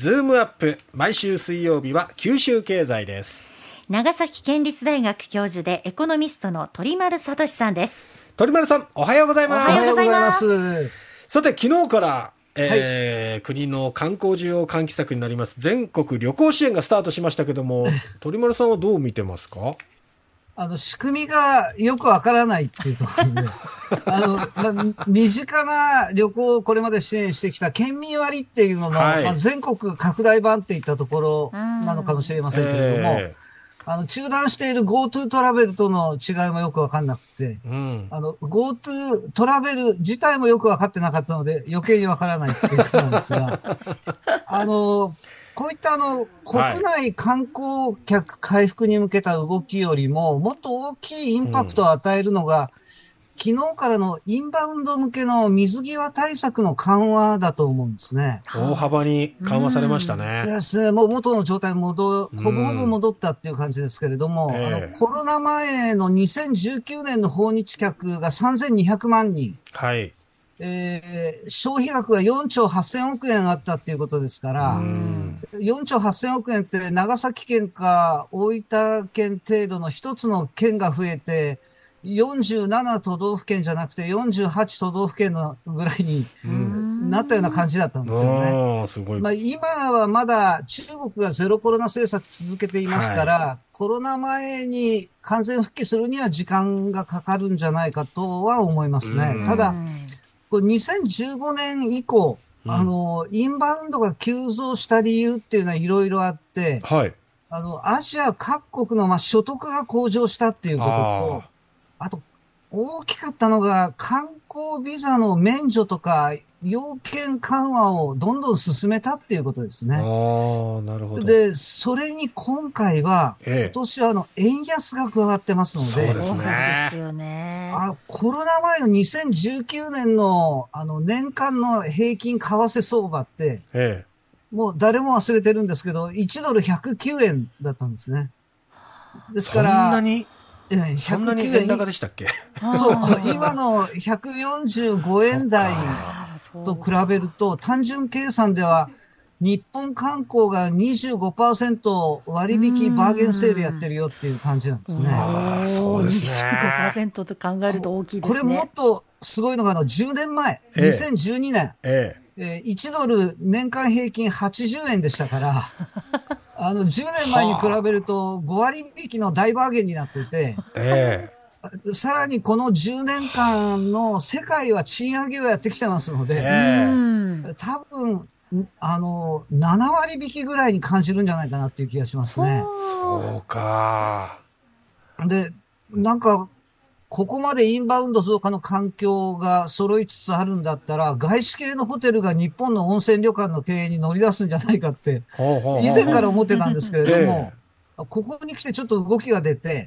ズームアップ毎週水曜日は九州経済です。長崎県立大学教授でエコノミストの鳥丸聡さんです。鳥丸さんおはようございます。おはようございます。さて昨日からえー、はい、国の観光需要喚起策になります全国旅行支援がスタートしましたけども 鳥丸さんはどう見てますか？あの、仕組みがよくわからないっていうところで、あの、ま身近な旅行をこれまで支援してきた県民割っていうのの、はい、まあ、全国拡大版っていったところなのかもしれませんけれども、えー、あの、中断している GoTo トラベルとの違いもよくわかんなくて、うん、あの、GoTo トラベル自体もよくわかってなかったので、余計にわからないっていうことなんですが、あの、こういったあの、国内観光客回復に向けた動きよりも、もっと大きいインパクトを与えるのが、昨日からのインバウンド向けの水際対策の緩和だと思うんですね。大幅に緩和されましたね。ですね。もう元の状態戻、ほぼほぼ戻ったっていう感じですけれども、えー、あのコロナ前の2019年の訪日客が3200万人。はい。えー、消費額が4兆8000億円あったっていうことですから、4兆8000億円って長崎県か大分県程度の一つの県が増えて、47都道府県じゃなくて48都道府県のぐらいになったような感じだったんですよね。まあ、今はまだ中国がゼロコロナ政策続けていますから、はい、コロナ前に完全復帰するには時間がかかるんじゃないかとは思いますね。ただ、これ2015年以降、うん、あの、インバウンドが急増した理由っていうのはいろいろあって、はい。あの、アジア各国の、まあ、所得が向上したっていうことと、あと、大きかったのが、観光ビザの免除とか、要件緩和をどんどん進めたっていうことですね。ああ、なるほど。で、それに今回は、ええ、今年はあの、円安が加わってますので。そうですね。ですよね。あ、コロナ前の2019年の、あの、年間の平均為替相場って、ええ、もう誰も忘れてるんですけど、1ドル109円だったんですね。ですから、そんなにそんなに円高でしたっけ？そう、今の145円台と比べると、単純計算では、日本観光が25%割引バーゲンセールやってるよっていう感じなんですね。そうですね。25%と考えると大きいですね。これもっとすごいのが、あの、10年前、ええ、2012年、えええー、1ドル年間平均80円でしたから、あの、10年前に比べると5割引きの大バーゲンになってて、ええ、さらにこの10年間の世界は賃上げをやってきてますので、ええ、多分、あの、7割引きぐらいに感じるんじゃないかなっていう気がしますね。そうか。で、なんか、ここまでインバウンド増加の環境が揃いつつあるんだったら、外資系のホテルが日本の温泉旅館の経営に乗り出すんじゃないかって、以前から思ってたんですけれども、ここに来てちょっと動きが出て、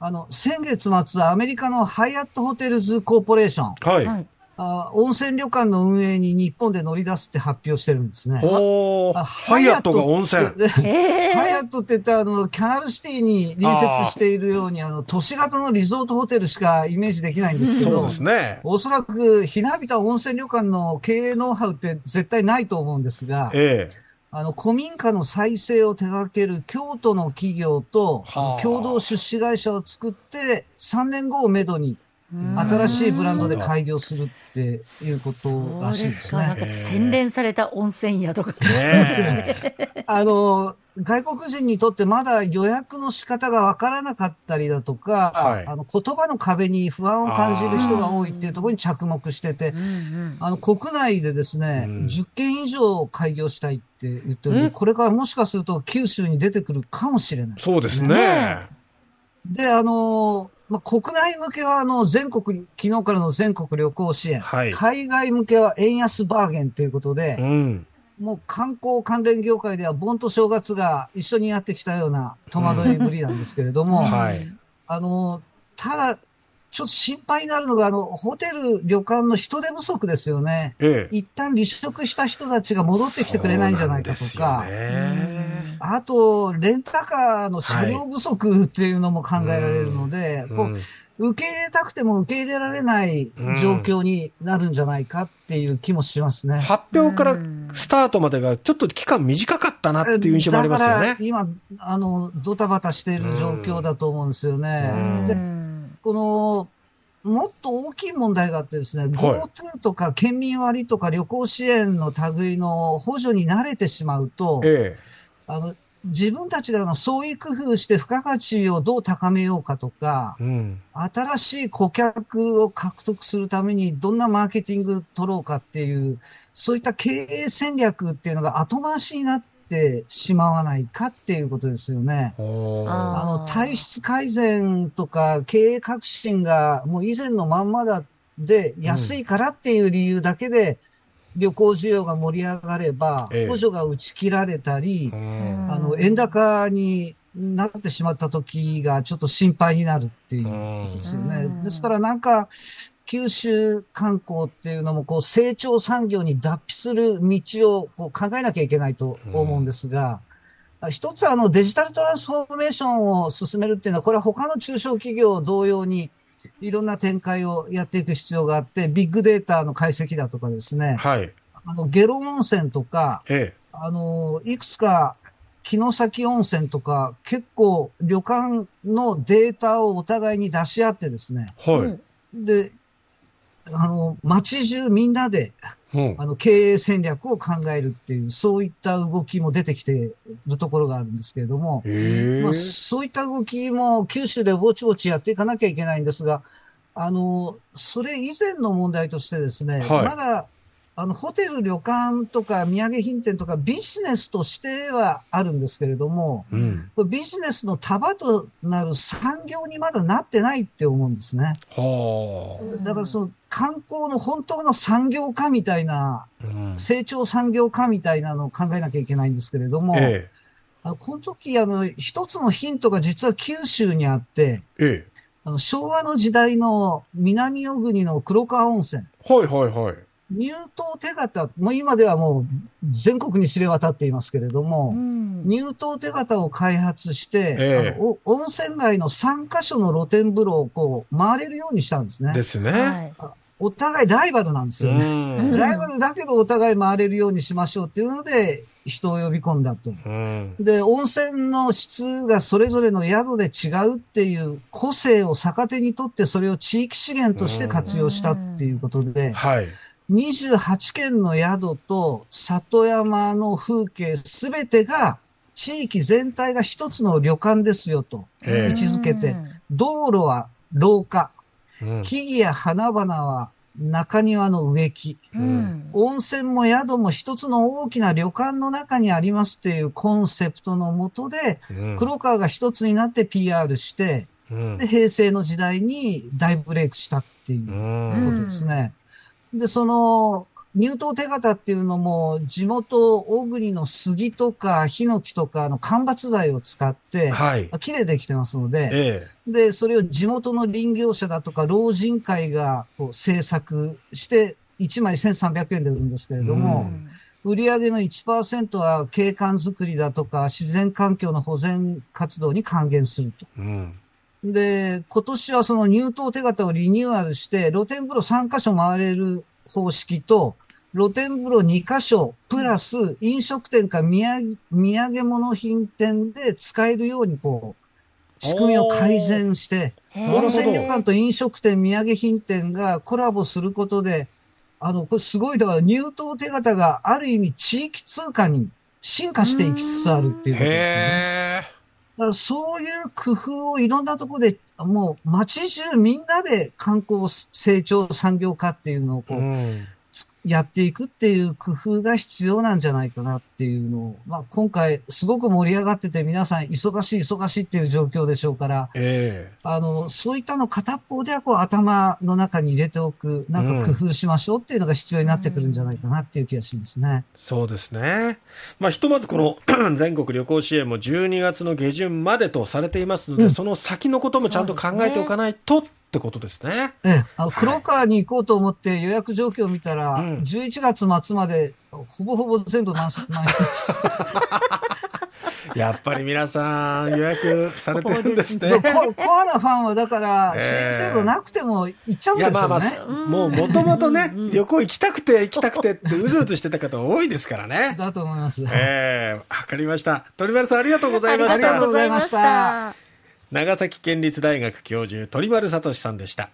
あの、先月末、アメリカのハイアットホテルズコーポレーション、はい、あ温泉旅館の運営に日本で乗り出すって発表してるんですね。ハイアットが温泉。ハイアットって 言ったら、あの、キャナルシティに隣接しているように、あの、都市型のリゾートホテルしかイメージできないんですけど、そうですね。おそらく、ひなびた温泉旅館の経営ノウハウって絶対ないと思うんですが、ええあの、古民家の再生を手掛ける京都の企業と、共同出資会社を作って、3年後をめどに新しいブランドで開業するっていうことらしいですね。なんか洗練された温泉宿が、ね、あの、外国人にとってまだ予約の仕方がわからなかったりだとか、はい、あの言葉の壁に不安を感じる人が多いっていうところに着目してて、あの国内でですね、うん、10件以上開業したいって言ってるこれからもしかすると九州に出てくるかもしれない、ね、そうですね。で、あのまあ、国内向けはあの全国、昨日からの全国旅行支援、はい、海外向けは円安バーゲンということで、うん、もう観光関連業界では盆と正月が一緒にやってきたような戸惑いぶりなんですけれども、うん。はい、あの、ただ、ちょっと心配になるのが、あの、ホテル、旅館の人手不足ですよね。ええ、一旦離職した人たちが戻ってきてくれないんじゃないかとか、あと、レンタカーの車両不足っていうのも考えられるので、こう受け入れたくても受け入れられない状況になるんじゃないかっていう気もしますね。発表からスタートまでがちょっと期間短かったなっていう印象もありますよね。今、あの、ドタバタしている状況だと思うんですよね。で、この、もっと大きい問題があってですね、GoTo とか県民割とか旅行支援の類の補助に慣れてしまうと、ええ、あの自分たちが創意工夫して付加価値をどう高めようかとか、うん、新しい顧客を獲得するためにどんなマーケティング取ろうかっていう、そういった経営戦略っていうのが後回しになってしまわないかっていうことですよね。あの、体質改善とか経営革新がもう以前のまんまだで安いからっていう理由だけで、旅行需要が盛り上がれば、補助が打ち切られたり、あの、円高になってしまった時がちょっと心配になるっていうことですよね。ですからなん。か、九州観光っていうのも、こう、成長産業に脱皮する道をこう考えなきゃいけないと思うんですが、一つあのデジタルトランスフォーメーションを進めるっていうのは、これは他の中小企業同様に、いろんな展開をやっていく必要があって、ビッグデータの解析だとかですね、はい、あの下呂温泉とか、ええ、あのいくつか城崎温泉とか、結構旅館のデータをお互いに出し合ってですね、はい、で、あの、街中みんなで、うん、あの、経営戦略を考えるっていう、そういった動きも出てきているところがあるんですけれども、まあ、そういった動きも九州でぼちぼちやっていかなきゃいけないんですが、あの、それ以前の問題としてですね、はい、まだあの、ホテル、旅館とか土産品店とかビジネスとしてはあるんですけれども、うん、ビジネスの束となる産業にまだなってないって思うんですね。はだからその観光の本当の産業化みたいな、うん、成長産業化みたいなのを考えなきゃいけないんですけれども、ええ、あこの時、あの、一つのヒントが実は九州にあって、ええ、あの昭和の時代の南小国の黒川温泉。はいはいはい。入湯手形、もう今ではもう全国に知れ渡っていますけれども、うん、入湯手形を開発して、えー、温泉街の3カ所の露天風呂をこう回れるようにしたんですね。ですね。お互いライバルなんですよね。ライバルだけどお互い回れるようにしましょうっていうので、人を呼び込んだと。で、温泉の質がそれぞれの宿で違うっていう個性を逆手にとってそれを地域資源として活用したっていうことで、はい。28軒の宿と里山の風景すべてが地域全体が一つの旅館ですよと位置づけて、道路は廊下、木々や花々は中庭の植木、うん、温泉も宿も一つの大きな旅館の中にありますっていうコンセプトのもとで、うん、黒川が一つになって PR して、うん、で平成の時代に大ブレイクしたっていうことですね。で、その、入湯手形っていうのも、地元、大国の杉とかヒノキとかの間伐材を使って、はい。木でできてますので、ええ、で、それを地元の林業者だとか、老人会がこう制作して、1枚1300円で売るんですけれども、売上の1%は景観づくりだとか、自然環境の保全活動に還元すると。うんで、今年はその入湯手形をリニューアルして、露天風呂3カ所回れる方式と、露天風呂2カ所、プラス飲食店か土産土産物品店で使えるようにこう、仕組みを改善して、温泉旅館と飲食店、土産品店がコラボすることで、あの、これすごい、だから入湯手形がある意味地域通貨に進化していきつつあるっていうことですね。そういう工夫をいろんなところで、もう街中みんなで観光成長産業化っていうのをこう、うん。やっていくっていう工夫が必要なんじゃないかなっていうのを、まあ、今回すごく盛り上がってて皆さん忙しい忙しいっていう状況でしょうから、えー、あの、そういったの片っぽではこう頭の中に入れておく、なんか工夫しましょうっていうのが必要になってくるんじゃないかなっていう気がしますね。うん、そうですね。まあ、ひとまずこの 全国旅行支援も12月の下旬までとされていますので、うん、その先のこともちゃんと考えておかないと、ってことですね。ええ、あの黒川に行こうと思って予約状況を見たら、はい、11月末までほぼほぼ全部満満室 やっぱり皆さん予約されてるんですね。そうココアなファンはだから、支援制度なくても行っちゃうんですよね。まあまあ、もうもともとね、旅行行きたくて行きたくてってうずうずしてた方多いですからね。だと思います。ええわかりました。鳥丸さんありがとう。ございましたありがとうございました長崎県立大学教授鳥丸聡さんでした。